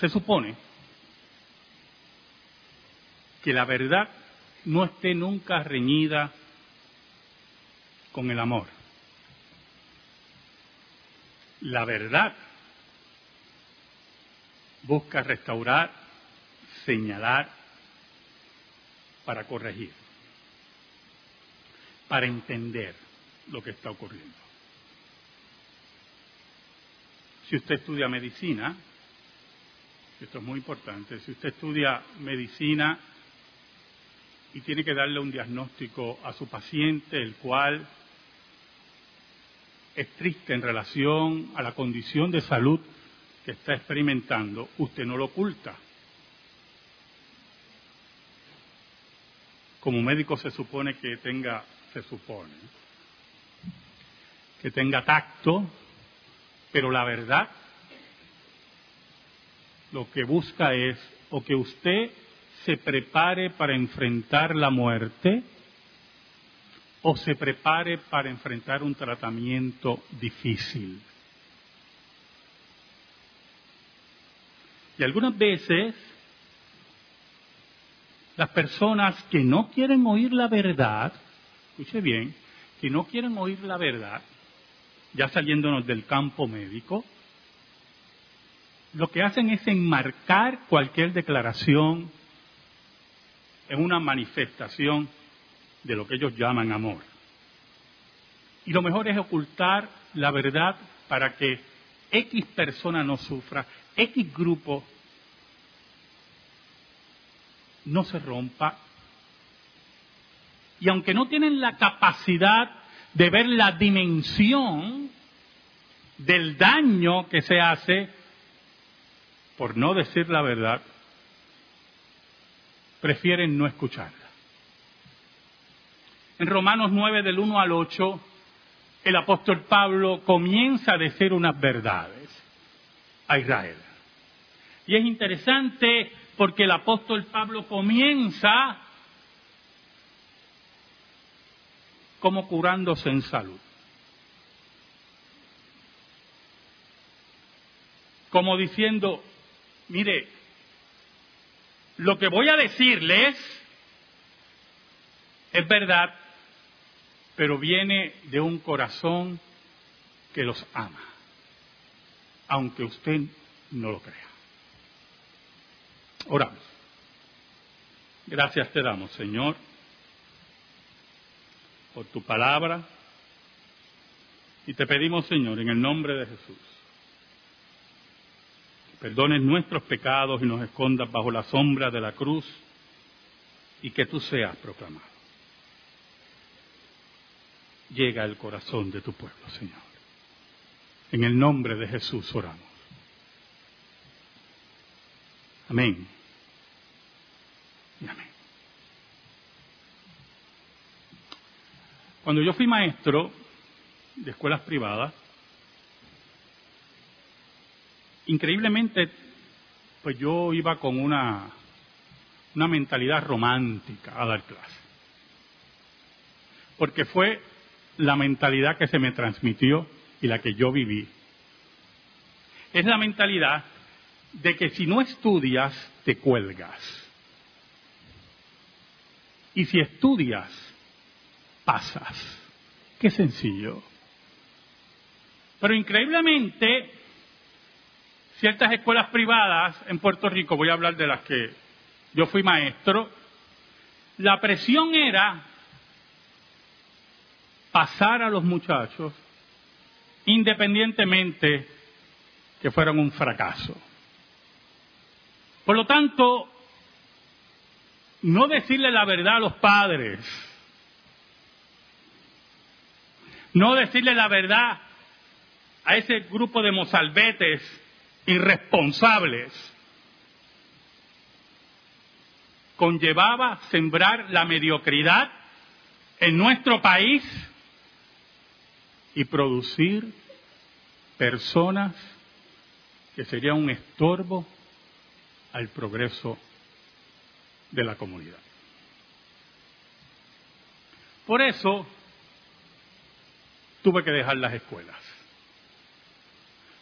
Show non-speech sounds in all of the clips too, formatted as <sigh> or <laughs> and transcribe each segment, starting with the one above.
Se supone que la verdad no esté nunca reñida con el amor. La verdad busca restaurar, señalar, para corregir, para entender lo que está ocurriendo. Si usted estudia medicina, esto es muy importante, si usted estudia medicina y tiene que darle un diagnóstico a su paciente, el cual es triste en relación a la condición de salud que está experimentando, usted no lo oculta. Como médico se supone que tenga, se supone, que tenga tacto, pero la verdad lo que busca es o que usted se prepare para enfrentar la muerte, o se prepare para enfrentar un tratamiento difícil. Y algunas veces las personas que no quieren oír la verdad, escuche bien, que no quieren oír la verdad, ya saliéndonos del campo médico, lo que hacen es enmarcar cualquier declaración en una manifestación de lo que ellos llaman amor. Y lo mejor es ocultar la verdad para que X persona no sufra, X grupo no se rompa. Y aunque no tienen la capacidad de ver la dimensión del daño que se hace por no decir la verdad, prefieren no escucharla. En Romanos 9 del 1 al 8, el apóstol Pablo comienza a decir unas verdades a Israel. Y es interesante porque el apóstol Pablo comienza como curándose en salud. Como diciendo, mire, lo que voy a decirles es verdad, pero viene de un corazón que los ama, aunque usted no lo crea. Oramos. Gracias te damos, Señor, por tu palabra. Y te pedimos, Señor, en el nombre de Jesús, perdones nuestros pecados y nos escondas bajo la sombra de la cruz y que tú seas proclamado llega al corazón de tu pueblo, Señor. En el nombre de Jesús oramos. Amén. Y amén. Cuando yo fui maestro de escuelas privadas, increíblemente, pues yo iba con una, una mentalidad romántica a dar clase. Porque fue la mentalidad que se me transmitió y la que yo viví. Es la mentalidad de que si no estudias, te cuelgas. Y si estudias, pasas. Qué sencillo. Pero increíblemente, ciertas escuelas privadas en Puerto Rico, voy a hablar de las que yo fui maestro, la presión era pasar a los muchachos independientemente que fueran un fracaso. Por lo tanto, no decirle la verdad a los padres, no decirle la verdad a ese grupo de mozalbetes irresponsables, conllevaba sembrar la mediocridad en nuestro país y producir personas que serían un estorbo al progreso de la comunidad. Por eso tuve que dejar las escuelas.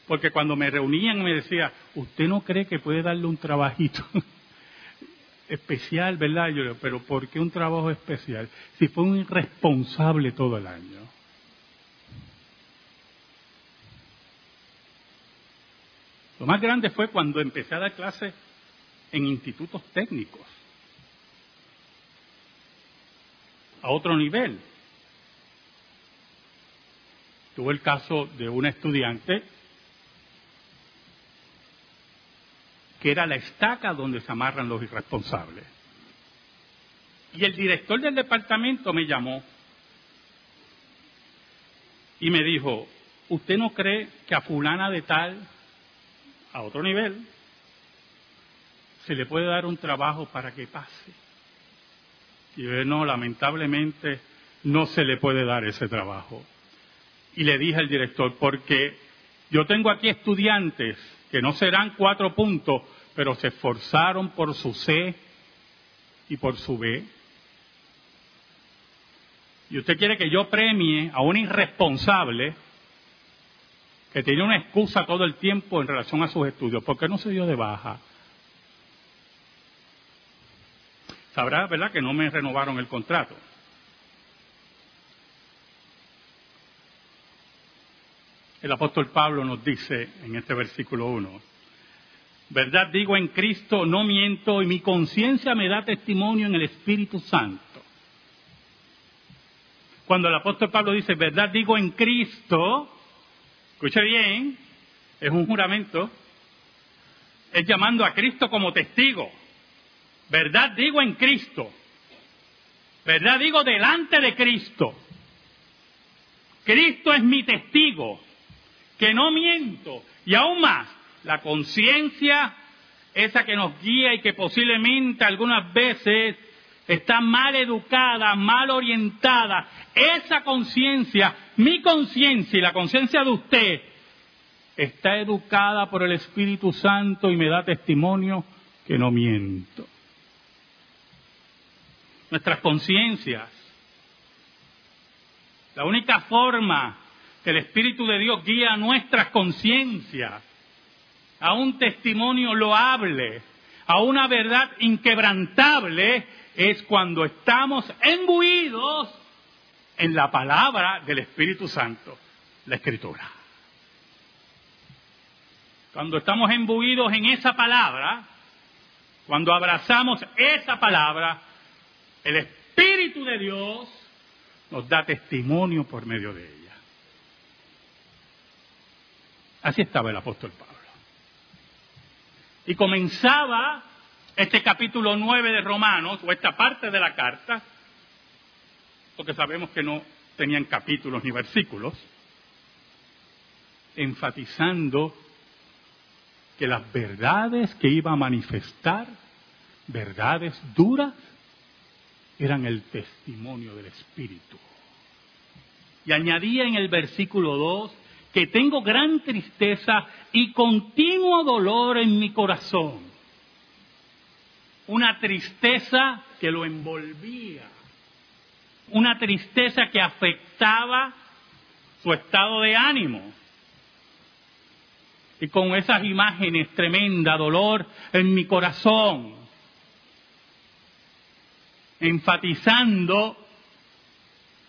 Porque cuando me reunían me decía, ¿usted no cree que puede darle un trabajito <laughs> especial, verdad? Yo le pero ¿por qué un trabajo especial? Si fue un irresponsable todo el año. Lo más grande fue cuando empecé a dar clases en institutos técnicos, a otro nivel. Tuve el caso de una estudiante que era la estaca donde se amarran los irresponsables. Y el director del departamento me llamó y me dijo, ¿usted no cree que a fulana de tal, a otro nivel, se le puede dar un trabajo para que pase? Y yo no, lamentablemente no se le puede dar ese trabajo. Y le dije al director, porque yo tengo aquí estudiantes que no serán cuatro puntos, pero se esforzaron por su C y por su B. Y usted quiere que yo premie a un irresponsable que tiene una excusa todo el tiempo en relación a sus estudios. ¿Por qué no se dio de baja? Sabrá, ¿verdad?, que no me renovaron el contrato. El apóstol Pablo nos dice en este versículo 1, verdad digo en Cristo, no miento y mi conciencia me da testimonio en el Espíritu Santo. Cuando el apóstol Pablo dice, verdad digo en Cristo, escuche bien, es un juramento, es llamando a Cristo como testigo. Verdad digo en Cristo. Verdad digo delante de Cristo. Cristo es mi testigo, que no miento. Y aún más, la conciencia, esa que nos guía y que posiblemente algunas veces está mal educada, mal orientada, esa conciencia, mi conciencia y la conciencia de usted, está educada por el Espíritu Santo y me da testimonio que no miento. Nuestras conciencias. La única forma que el Espíritu de Dios guía nuestras conciencias a un testimonio loable, a una verdad inquebrantable, es cuando estamos embuidos en la palabra del Espíritu Santo, la Escritura. Cuando estamos embuidos en esa palabra, cuando abrazamos esa palabra, el Espíritu de Dios nos da testimonio por medio de ella. Así estaba el apóstol Pablo. Y comenzaba este capítulo 9 de Romanos, o esta parte de la carta, porque sabemos que no tenían capítulos ni versículos, enfatizando que las verdades que iba a manifestar, verdades duras, eran el testimonio del Espíritu. Y añadía en el versículo 2 que tengo gran tristeza y continuo dolor en mi corazón. Una tristeza que lo envolvía, una tristeza que afectaba su estado de ánimo. Y con esas imágenes tremenda, dolor en mi corazón, enfatizando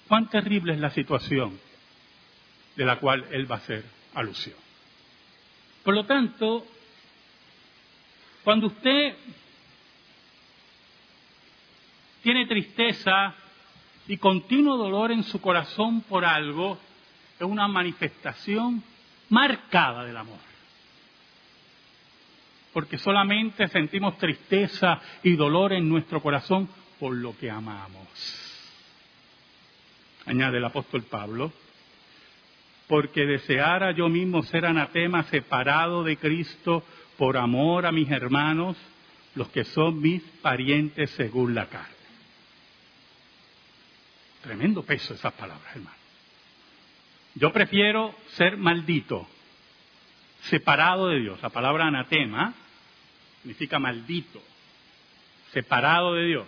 cuán terrible es la situación de la cual él va a hacer alusión. Por lo tanto, cuando usted tiene tristeza y continuo dolor en su corazón por algo, es una manifestación marcada del amor. Porque solamente sentimos tristeza y dolor en nuestro corazón por lo que amamos. Añade el apóstol Pablo, porque deseara yo mismo ser anatema separado de Cristo por amor a mis hermanos, los que son mis parientes según la carne. Tremendo peso esas palabras, hermano. Yo prefiero ser maldito, separado de Dios. La palabra anatema significa maldito, separado de Dios.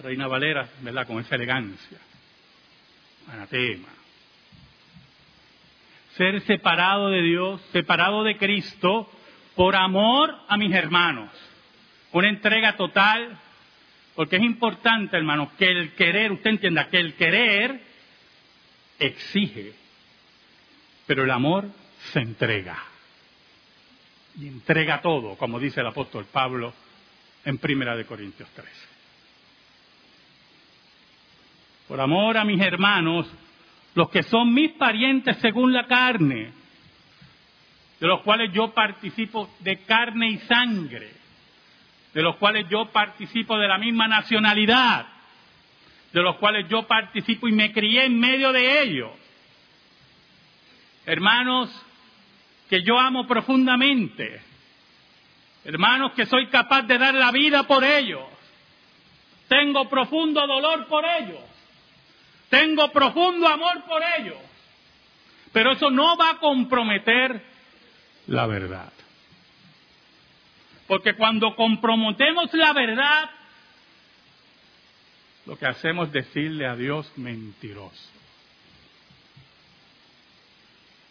Reina Valera, ¿verdad? Con esa elegancia. Anatema ser separado de Dios, separado de Cristo, por amor a mis hermanos. Una entrega total, porque es importante, hermanos, que el querer, usted entienda, que el querer exige, pero el amor se entrega. Y entrega todo, como dice el apóstol Pablo en Primera de Corintios 13. Por amor a mis hermanos, los que son mis parientes según la carne, de los cuales yo participo de carne y sangre, de los cuales yo participo de la misma nacionalidad, de los cuales yo participo y me crié en medio de ellos. Hermanos que yo amo profundamente, hermanos que soy capaz de dar la vida por ellos, tengo profundo dolor por ellos, tengo profundo amor por ellos, pero eso no va a comprometer la verdad. Porque cuando comprometemos la verdad, lo que hacemos es decirle a Dios mentiroso.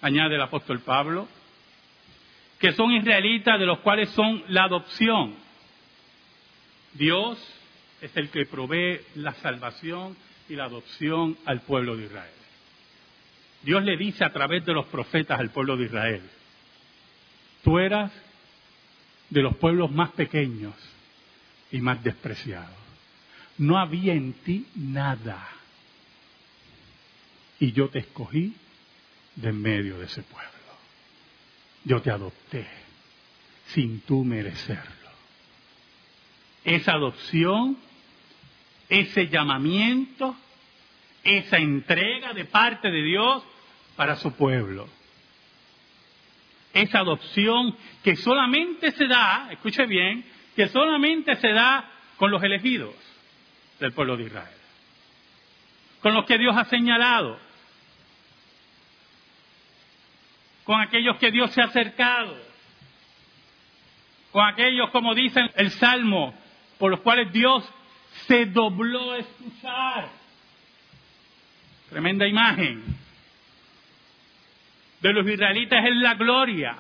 Añade el apóstol Pablo, que son israelitas de los cuales son la adopción. Dios es el que provee la salvación y la adopción al pueblo de Israel. Dios le dice a través de los profetas al pueblo de Israel, tú eras de los pueblos más pequeños y más despreciados. No había en ti nada. Y yo te escogí de en medio de ese pueblo. Yo te adopté sin tú merecerlo. Esa adopción, ese llamamiento, esa entrega de parte de Dios para su pueblo. Esa adopción que solamente se da, escuche bien, que solamente se da con los elegidos del pueblo de Israel, con los que Dios ha señalado, con aquellos que Dios se ha acercado, con aquellos, como dice el Salmo, por los cuales Dios se dobló a escuchar. Tremenda imagen de los israelitas es la gloria.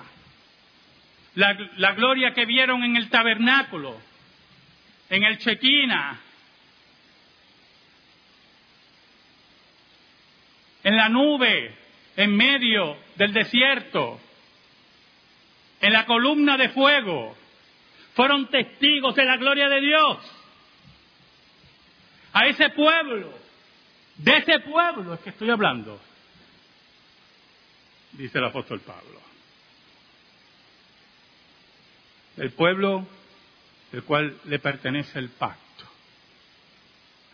La, gloria que vieron en el tabernáculo, en el Chequina, en la nube, en medio del desierto, en la columna de fuego, fueron testigos de la gloria de Dios. A ese pueblo, de ese pueblo es que estoy hablando dice el apóstol Pablo. El pueblo del cual le pertenece el pacto.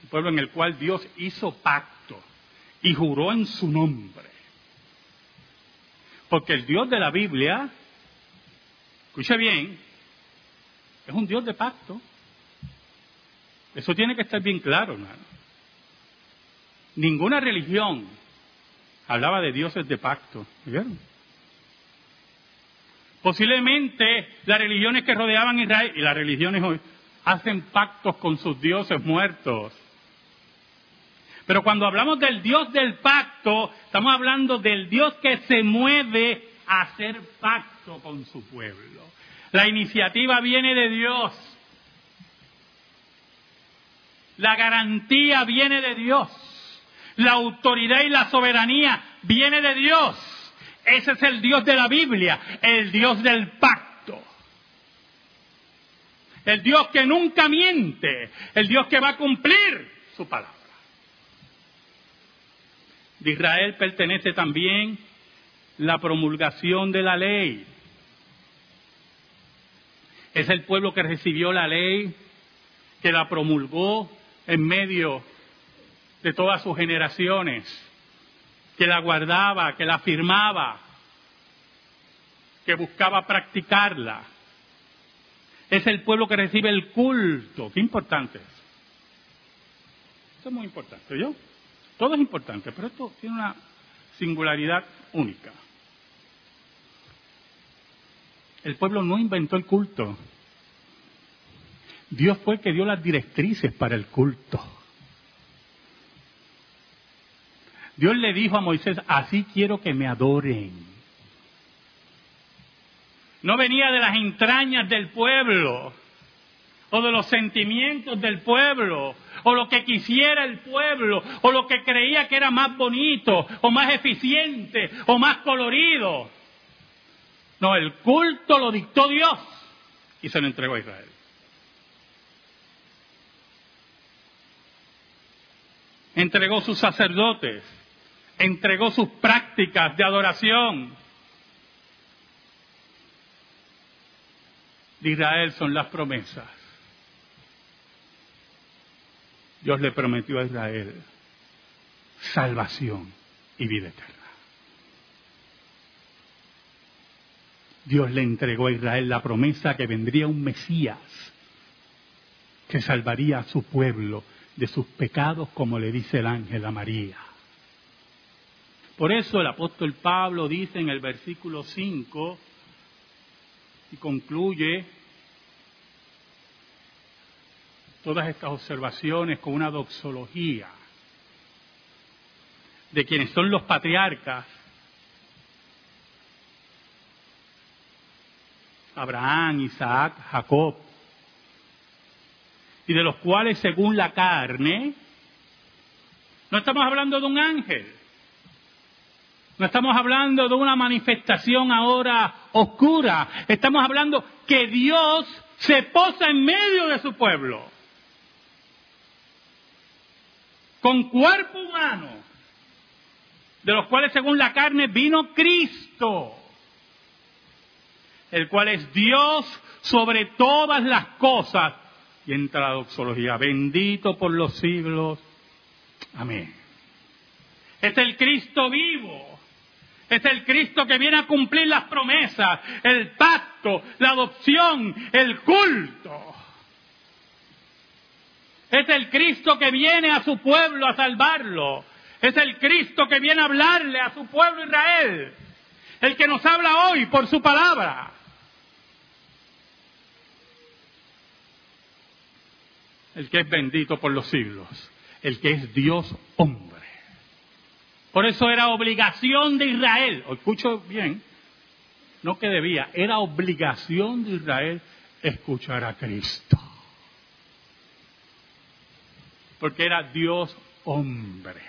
El pueblo en el cual Dios hizo pacto y juró en su nombre. Porque el Dios de la Biblia, escuche bien, es un Dios de pacto. Eso tiene que estar bien claro, hermano. Ninguna religión hablaba de dioses de pacto. ¿Vieron? Posiblemente las religiones que rodeaban Israel, y las religiones hoy, hacen pactos con sus dioses muertos. Pero cuando hablamos del Dios del pacto, estamos hablando del Dios que se mueve a hacer pacto con su pueblo. La iniciativa viene de Dios. La garantía viene de Dios. La autoridad y la soberanía viene de Dios. Ese es el Dios de la Biblia, el Dios del pacto. El Dios que nunca miente, el Dios que va a cumplir su palabra. De Israel pertenece también la promulgación de la ley. Es el pueblo que recibió la ley, que la promulgó en medio de todas sus generaciones, que la guardaba, que la firmaba, que buscaba practicarla. Es el pueblo que recibe el culto. Qué importante es. Eso es muy importante, ¿yo? Todo es importante, pero esto tiene una singularidad única. El pueblo no inventó el culto. Dios fue el que dio las directrices para el culto. Dios le dijo a Moisés, así quiero que me adoren. No venía de las entrañas del pueblo o de los sentimientos del pueblo, o lo que quisiera el pueblo, o lo que creía que era más bonito, o más eficiente, o más colorido. No, el culto lo dictó Dios y se lo entregó a Israel. Entregó sus sacerdotes, entregó sus prácticas de adoración. De Israel son las promesas. Dios le prometió a Israel salvación y vida eterna. Dios le entregó a Israel la promesa que vendría un Mesías que salvaría a su pueblo de sus pecados, como le dice el ángel a María. Por eso el apóstol Pablo dice en el versículo 5 y concluye todas estas observaciones con una doxología de quienes son los patriarcas, Abraham, Isaac, Jacob, y de los cuales según la carne, no estamos hablando de un ángel, no estamos hablando de una manifestación ahora oscura, estamos hablando que Dios se posa en medio de su pueblo. con cuerpo humano, de los cuales según la carne vino Cristo, el cual es Dios sobre todas las cosas. Y entra la doxología, bendito por los siglos. Amén. Es el Cristo vivo. Es el Cristo que viene a cumplir las promesas, el pacto, la adopción, el culto. Es el Cristo que viene a su pueblo a salvarlo. Es el Cristo que viene a hablarle a su pueblo Israel. El que nos habla hoy por su palabra. El que es bendito por los siglos. El que es Dios hombre. Por eso era obligación de Israel. Escucho bien. No que debía. Era obligación de Israel escuchar a Cristo porque era Dios hombre.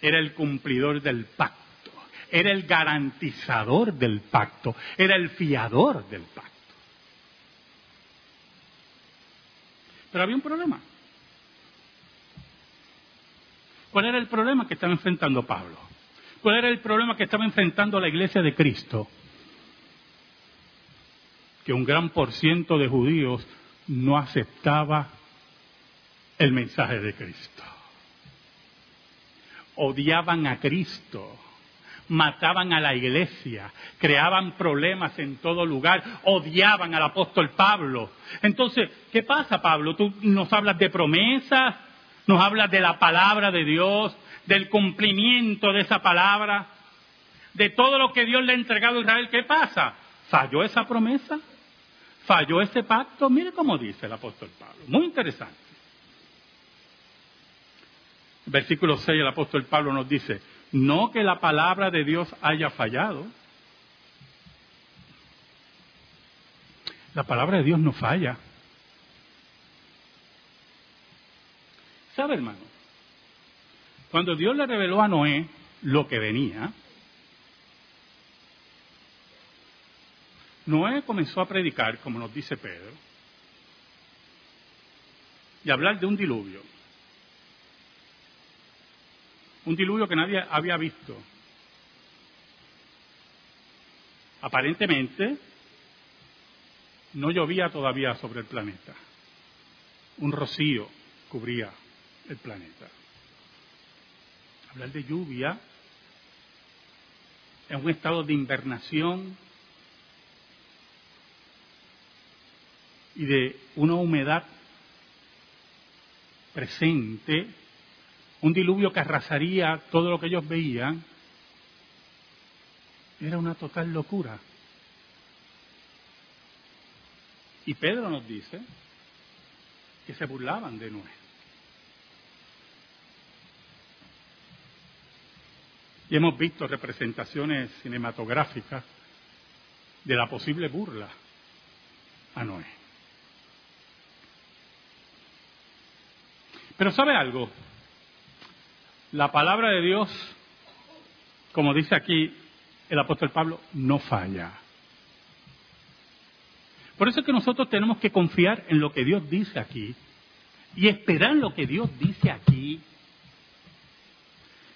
Era el cumplidor del pacto, era el garantizador del pacto, era el fiador del pacto. Pero había un problema. ¿Cuál era el problema que estaba enfrentando Pablo? ¿Cuál era el problema que estaba enfrentando la iglesia de Cristo? Que un gran por ciento de judíos no aceptaba el mensaje de Cristo. Odiaban a Cristo, mataban a la iglesia, creaban problemas en todo lugar, odiaban al apóstol Pablo. Entonces, ¿qué pasa, Pablo? Tú nos hablas de promesas, nos hablas de la palabra de Dios, del cumplimiento de esa palabra, de todo lo que Dios le ha entregado a Israel. ¿Qué pasa? ¿Falló esa promesa? falló ese pacto. Mire cómo dice el apóstol Pablo. Muy interesante. Versículo 6, el apóstol Pablo nos dice, no que la palabra de Dios haya fallado. La palabra de Dios no falla. ¿Sabe, hermano? Cuando Dios le reveló a Noé lo que venía, Noé comenzó a predicar, como nos dice Pedro, y hablar de un diluvio. Un diluvio que nadie había visto. Aparentemente, no llovía todavía sobre el planeta. Un rocío cubría el planeta. Hablar de lluvia en un estado de invernación y de una humedad presente, un diluvio que arrasaría todo lo que ellos veían, era una total locura. Y Pedro nos dice que se burlaban de Noé. Y hemos visto representaciones cinematográficas de la posible burla a Noé. Pero ¿sabe algo? La palabra de Dios, como dice aquí el apóstol Pablo, no falla. Por eso es que nosotros tenemos que confiar en lo que Dios dice aquí y esperar lo que Dios dice aquí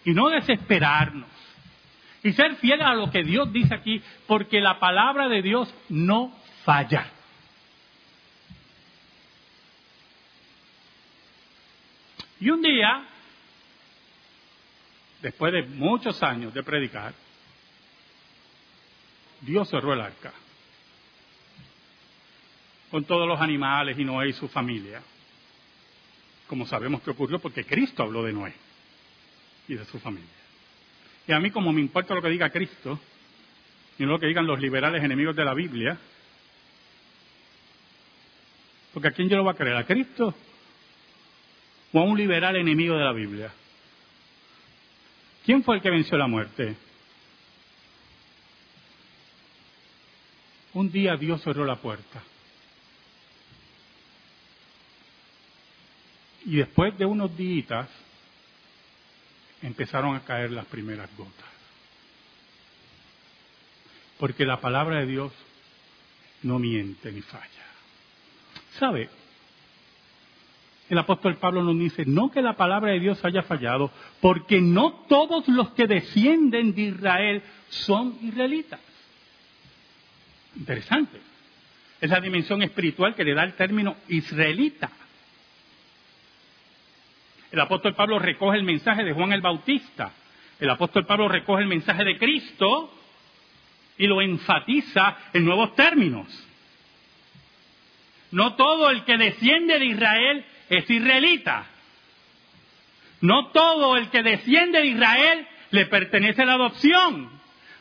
y no desesperarnos y ser fieles a lo que Dios dice aquí porque la palabra de Dios no falla. Y un día, después de muchos años de predicar, Dios cerró el arca con todos los animales y Noé y su familia. Como sabemos que ocurrió porque Cristo habló de Noé y de su familia. Y a mí como me importa lo que diga Cristo y no lo que digan los liberales enemigos de la Biblia, porque ¿a quién yo lo voy a creer? ¿A Cristo o a un liberal enemigo de la Biblia? ¿Quién fue el que venció la muerte? Un día Dios cerró la puerta. Y después de unos días empezaron a caer las primeras gotas. Porque la palabra de Dios no miente ni falla. ¿Sabe? El apóstol Pablo nos dice, no que la palabra de Dios haya fallado, porque no todos los que descienden de Israel son israelitas. Interesante. Es la dimensión espiritual que le da el término israelita. El apóstol Pablo recoge el mensaje de Juan el Bautista. El apóstol Pablo recoge el mensaje de Cristo y lo enfatiza en nuevos términos. No todo el que desciende de Israel es israelita. No todo el que desciende de Israel le pertenece la adopción.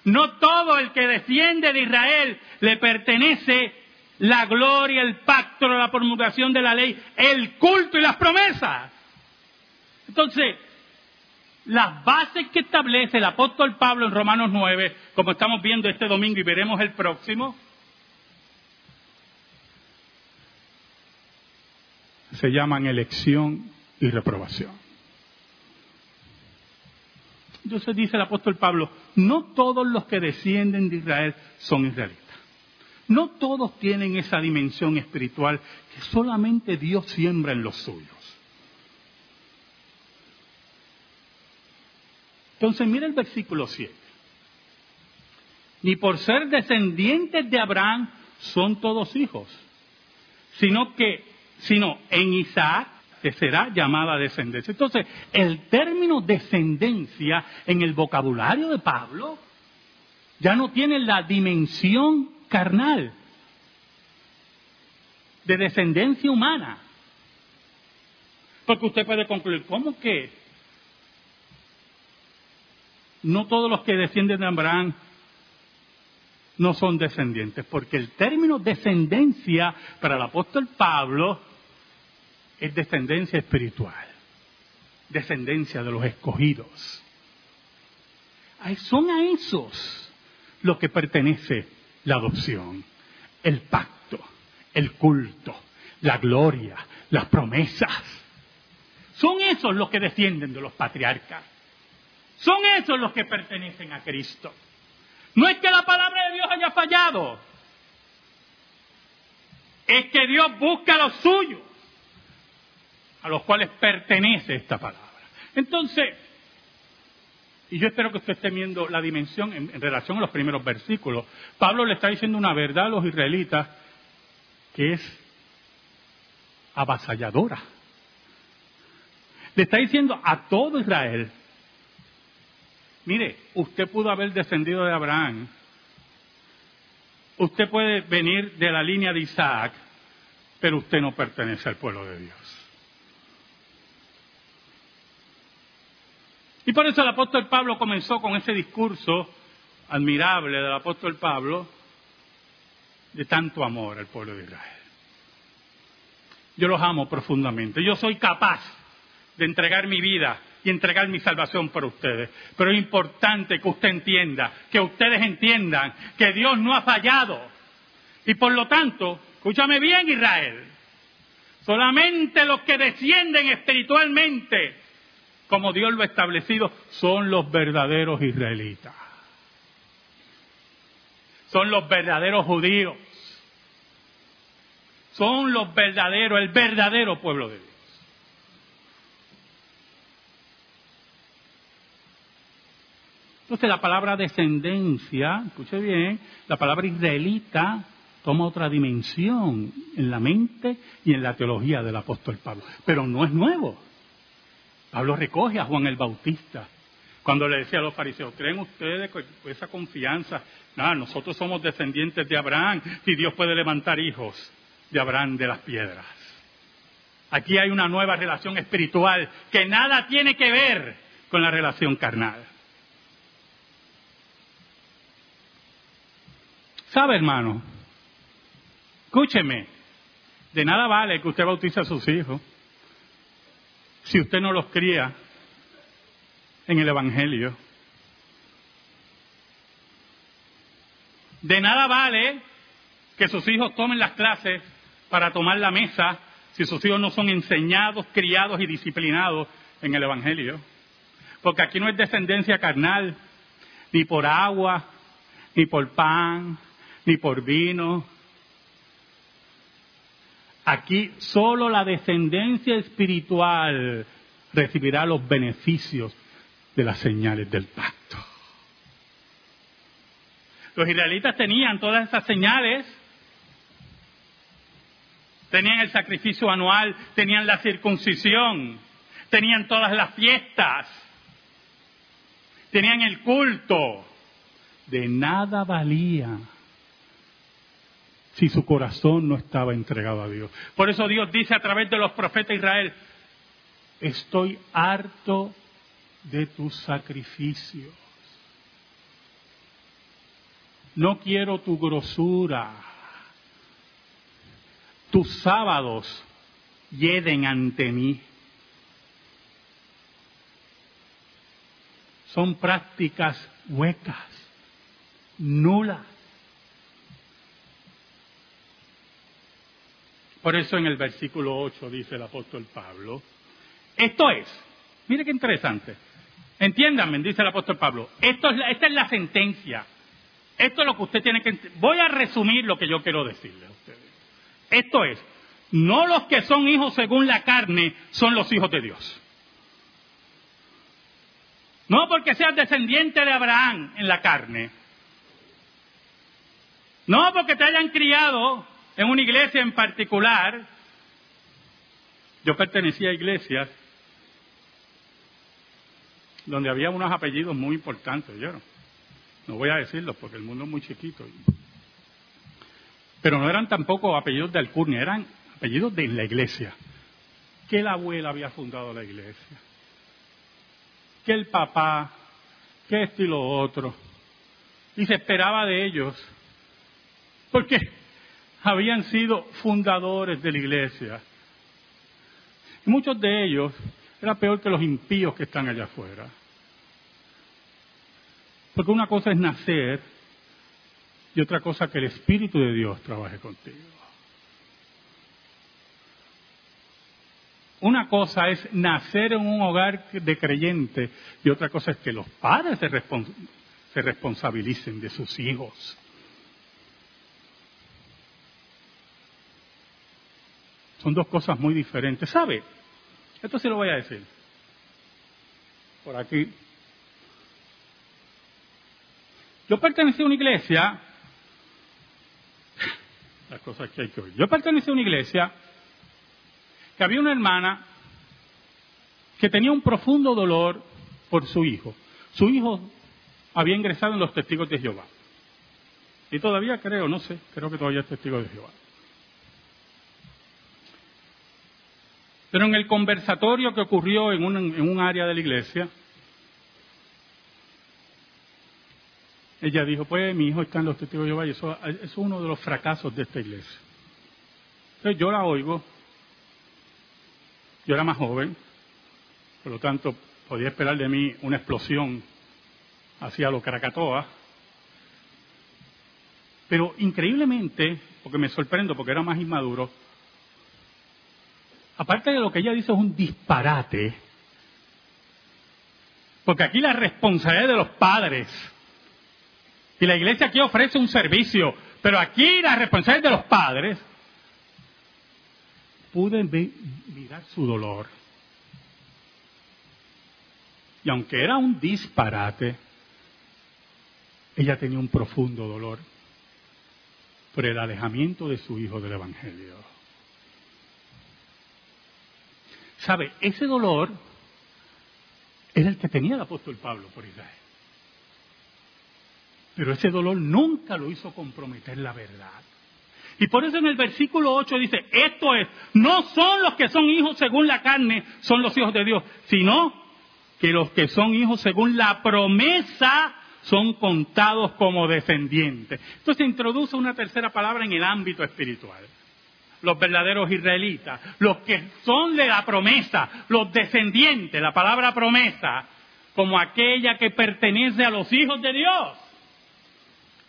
No todo el que desciende de Israel le pertenece la gloria, el pacto, la promulgación de la ley, el culto y las promesas. Entonces, las bases que establece el apóstol Pablo en Romanos 9, como estamos viendo este domingo y veremos el próximo, se llaman elección y reprobación. Entonces dice el apóstol Pablo, no todos los que descienden de Israel son israelitas. No todos tienen esa dimensión espiritual que solamente Dios siembra en los suyos. Entonces mira el versículo 7. Ni por ser descendientes de Abraham son todos hijos, sino que, sino en Isaac que será llamada descendencia. Entonces, el término descendencia en el vocabulario de Pablo ya no tiene la dimensión carnal de descendencia humana. Porque usted puede concluir, ¿cómo que no todos los que descienden de Abraham no son descendientes? Porque el término descendencia para el apóstol Pablo es descendencia espiritual, descendencia de los escogidos. Son a esos los que pertenece la adopción, el pacto, el culto, la gloria, las promesas. Son esos los que descienden de los patriarcas. Son esos los que pertenecen a Cristo. No es que la palabra de Dios haya fallado. Es que Dios busca lo suyo a los cuales pertenece esta palabra. Entonces, y yo espero que usted esté viendo la dimensión en, relación a los primeros versículos. Pablo le está diciendo una verdad a los israelitas que es avasalladora. Le está diciendo a todo Israel, mire, usted pudo haber descendido de Abraham, usted puede venir de la línea de Isaac, pero usted no pertenece al pueblo de Dios. Y por eso el apóstol Pablo comenzó con ese discurso admirable del apóstol Pablo de tanto amor al pueblo de Israel. Yo los amo profundamente. Yo soy capaz de entregar mi vida y entregar mi salvación por ustedes. Pero es importante que usted entienda, que ustedes entiendan que Dios no ha fallado. Y por lo tanto, escúchame bien Israel, solamente los que descienden espiritualmente, como Dios lo ha establecido, son los verdaderos israelitas. Son los verdaderos judíos son los verdaderos, el verdadero pueblo de Dios. Entonces la palabra descendencia, escuche bien, la palabra israelita toma otra dimensión en la mente y en la teología del apóstol Pablo. Pero no es nuevo. Pablo recoge a Juan el Bautista cuando le decía a los fariseos, ¿creen ustedes con esa confianza? Nada, nosotros somos descendientes de Abraham y Dios puede levantar hijos de Abraham de las piedras. Aquí hay una nueva relación espiritual que nada tiene que ver con la relación carnal. ¿Sabe, hermano? Escúcheme, de nada vale que usted bautice a sus hijos si usted no los cría en el Evangelio. De nada vale que sus hijos tomen las clases para tomar la mesa si sus hijos no son enseñados, criados y disciplinados en el Evangelio. Porque aquí no es descendencia carnal, ni por agua, ni por pan, ni por vino. Aquí solo la descendencia espiritual recibirá los beneficios de las señales del pacto. Los israelitas tenían todas esas señales tenían el sacrificio anual, tenían la circuncisión, tenían todas las fiestas, tenían el culto. De nada valía si su corazón no estaba entregado a Dios. Por eso Dios dice a través de los profetas de Israel, estoy harto de tus sacrificios. No quiero tu grosura tus sábados yeden ante mí. Son prácticas huecas, nulas. Por eso en el versículo 8 dice el apóstol Pablo, esto es, mire qué interesante, entiéndanme, dice el apóstol Pablo, esto es, esta es la sentencia, esto es lo que usted tiene que... Voy a resumir lo que yo quiero decirle a ustedes. Esto es, no los que son hijos según la carne son los hijos de Dios. No porque seas descendiente de Abraham en la carne. No porque te hayan criado en una iglesia en particular. Yo pertenecía a iglesias donde había unos apellidos muy importantes, ¿yo? No voy a decirlos porque el mundo es muy chiquito. Pero no eran tampoco apellidos de alcurnia, eran apellidos de la iglesia. Que la abuela había fundado la iglesia. Que el papá, que esto y lo otro. Y se esperaba de ellos. Porque habían sido fundadores de la iglesia. Y muchos de ellos eran peor que los impíos que están allá afuera. Porque una cosa es nacer y otra cosa que el Espíritu de Dios trabaje contigo. Una cosa es nacer en un hogar de creyente y otra cosa es que los padres se, se responsabilicen de sus hijos. Son dos cosas muy diferentes. ¿Sabe? Esto sí lo voy a decir. Por aquí. Yo pertenecí a una iglesia <laughs> las cosas que hay que oír. Yo pertenecía a una iglesia que había una hermana que tenía un profundo dolor por su hijo. Su hijo había ingresado en los testigos de Jehová. Y todavía creo, no sé, creo que todavía es testigo de Jehová. Pero en el conversatorio que ocurrió en un, área de la iglesia, ella dijo, pues mi hijo está en los testigos de Jehová y eso, es uno de los fracasos de esta iglesia. Entonces yo la oigo, yo era más joven, por lo tanto podía esperar de mí una explosión hacia lo Krakatoa. Pero increíblemente, porque me sorprendo porque era más inmaduro, aparte de lo que ella dice es un disparate, porque aquí la responsabilidad de los padres, y la iglesia aquí ofrece un servicio, pero aquí la responsabilidad de los padres, pude mirar su dolor. Y aunque era un disparate, ella tenía un profundo dolor por el alejamiento de su hijo del Evangelio. ¿Sabe? Ese dolor era el que tenía el apóstol Pablo por Israel. Pero ese dolor nunca lo hizo comprometer la verdad. Y por eso en el versículo 8 dice, esto es, no son los que son hijos según la carne, son los hijos de Dios, sino que los que son hijos según la promesa son contados como descendientes. Entonces introduce una tercera palabra en el ámbito espiritual. Los verdaderos israelitas, los que son de la promesa, los descendientes, la palabra promesa, como aquella que pertenece a los hijos de Dios.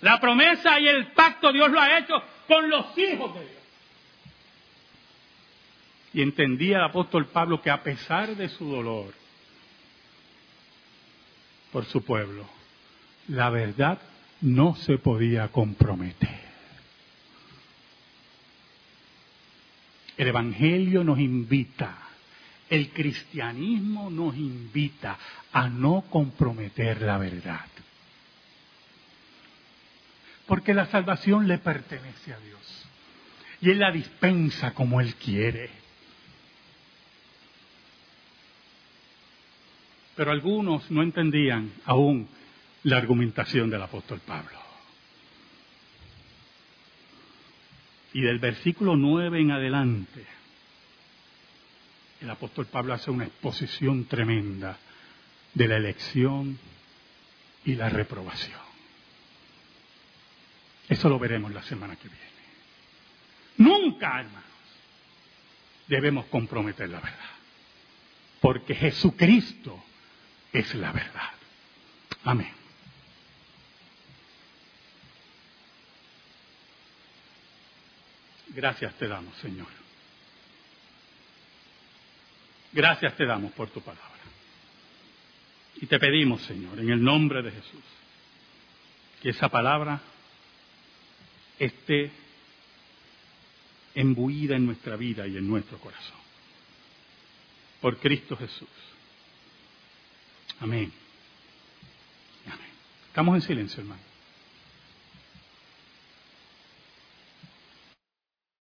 La promesa y el pacto Dios lo ha hecho con los hijos de Dios. Y entendía el apóstol Pablo que a pesar de su dolor por su pueblo, la verdad no se podía comprometer. El Evangelio nos invita, el cristianismo nos invita a no comprometer la verdad. Porque la salvación le pertenece a Dios. Y Él la dispensa como Él quiere. Pero algunos no entendían aún la argumentación del apóstol Pablo. Y del versículo 9 en adelante, el apóstol Pablo hace una exposición tremenda de la elección y la reprobación. Eso lo veremos la semana que viene. Nunca, hermanos, debemos comprometer la verdad. Porque Jesucristo es la verdad. Amén. Gracias te damos, Señor. Gracias te damos por tu palabra. Y te pedimos, Señor, en el nombre de Jesús, que esa palabra esté embuida en nuestra vida y en nuestro corazón. Por Cristo Jesús. Amén. Amén. Estamos en silencio, hermano.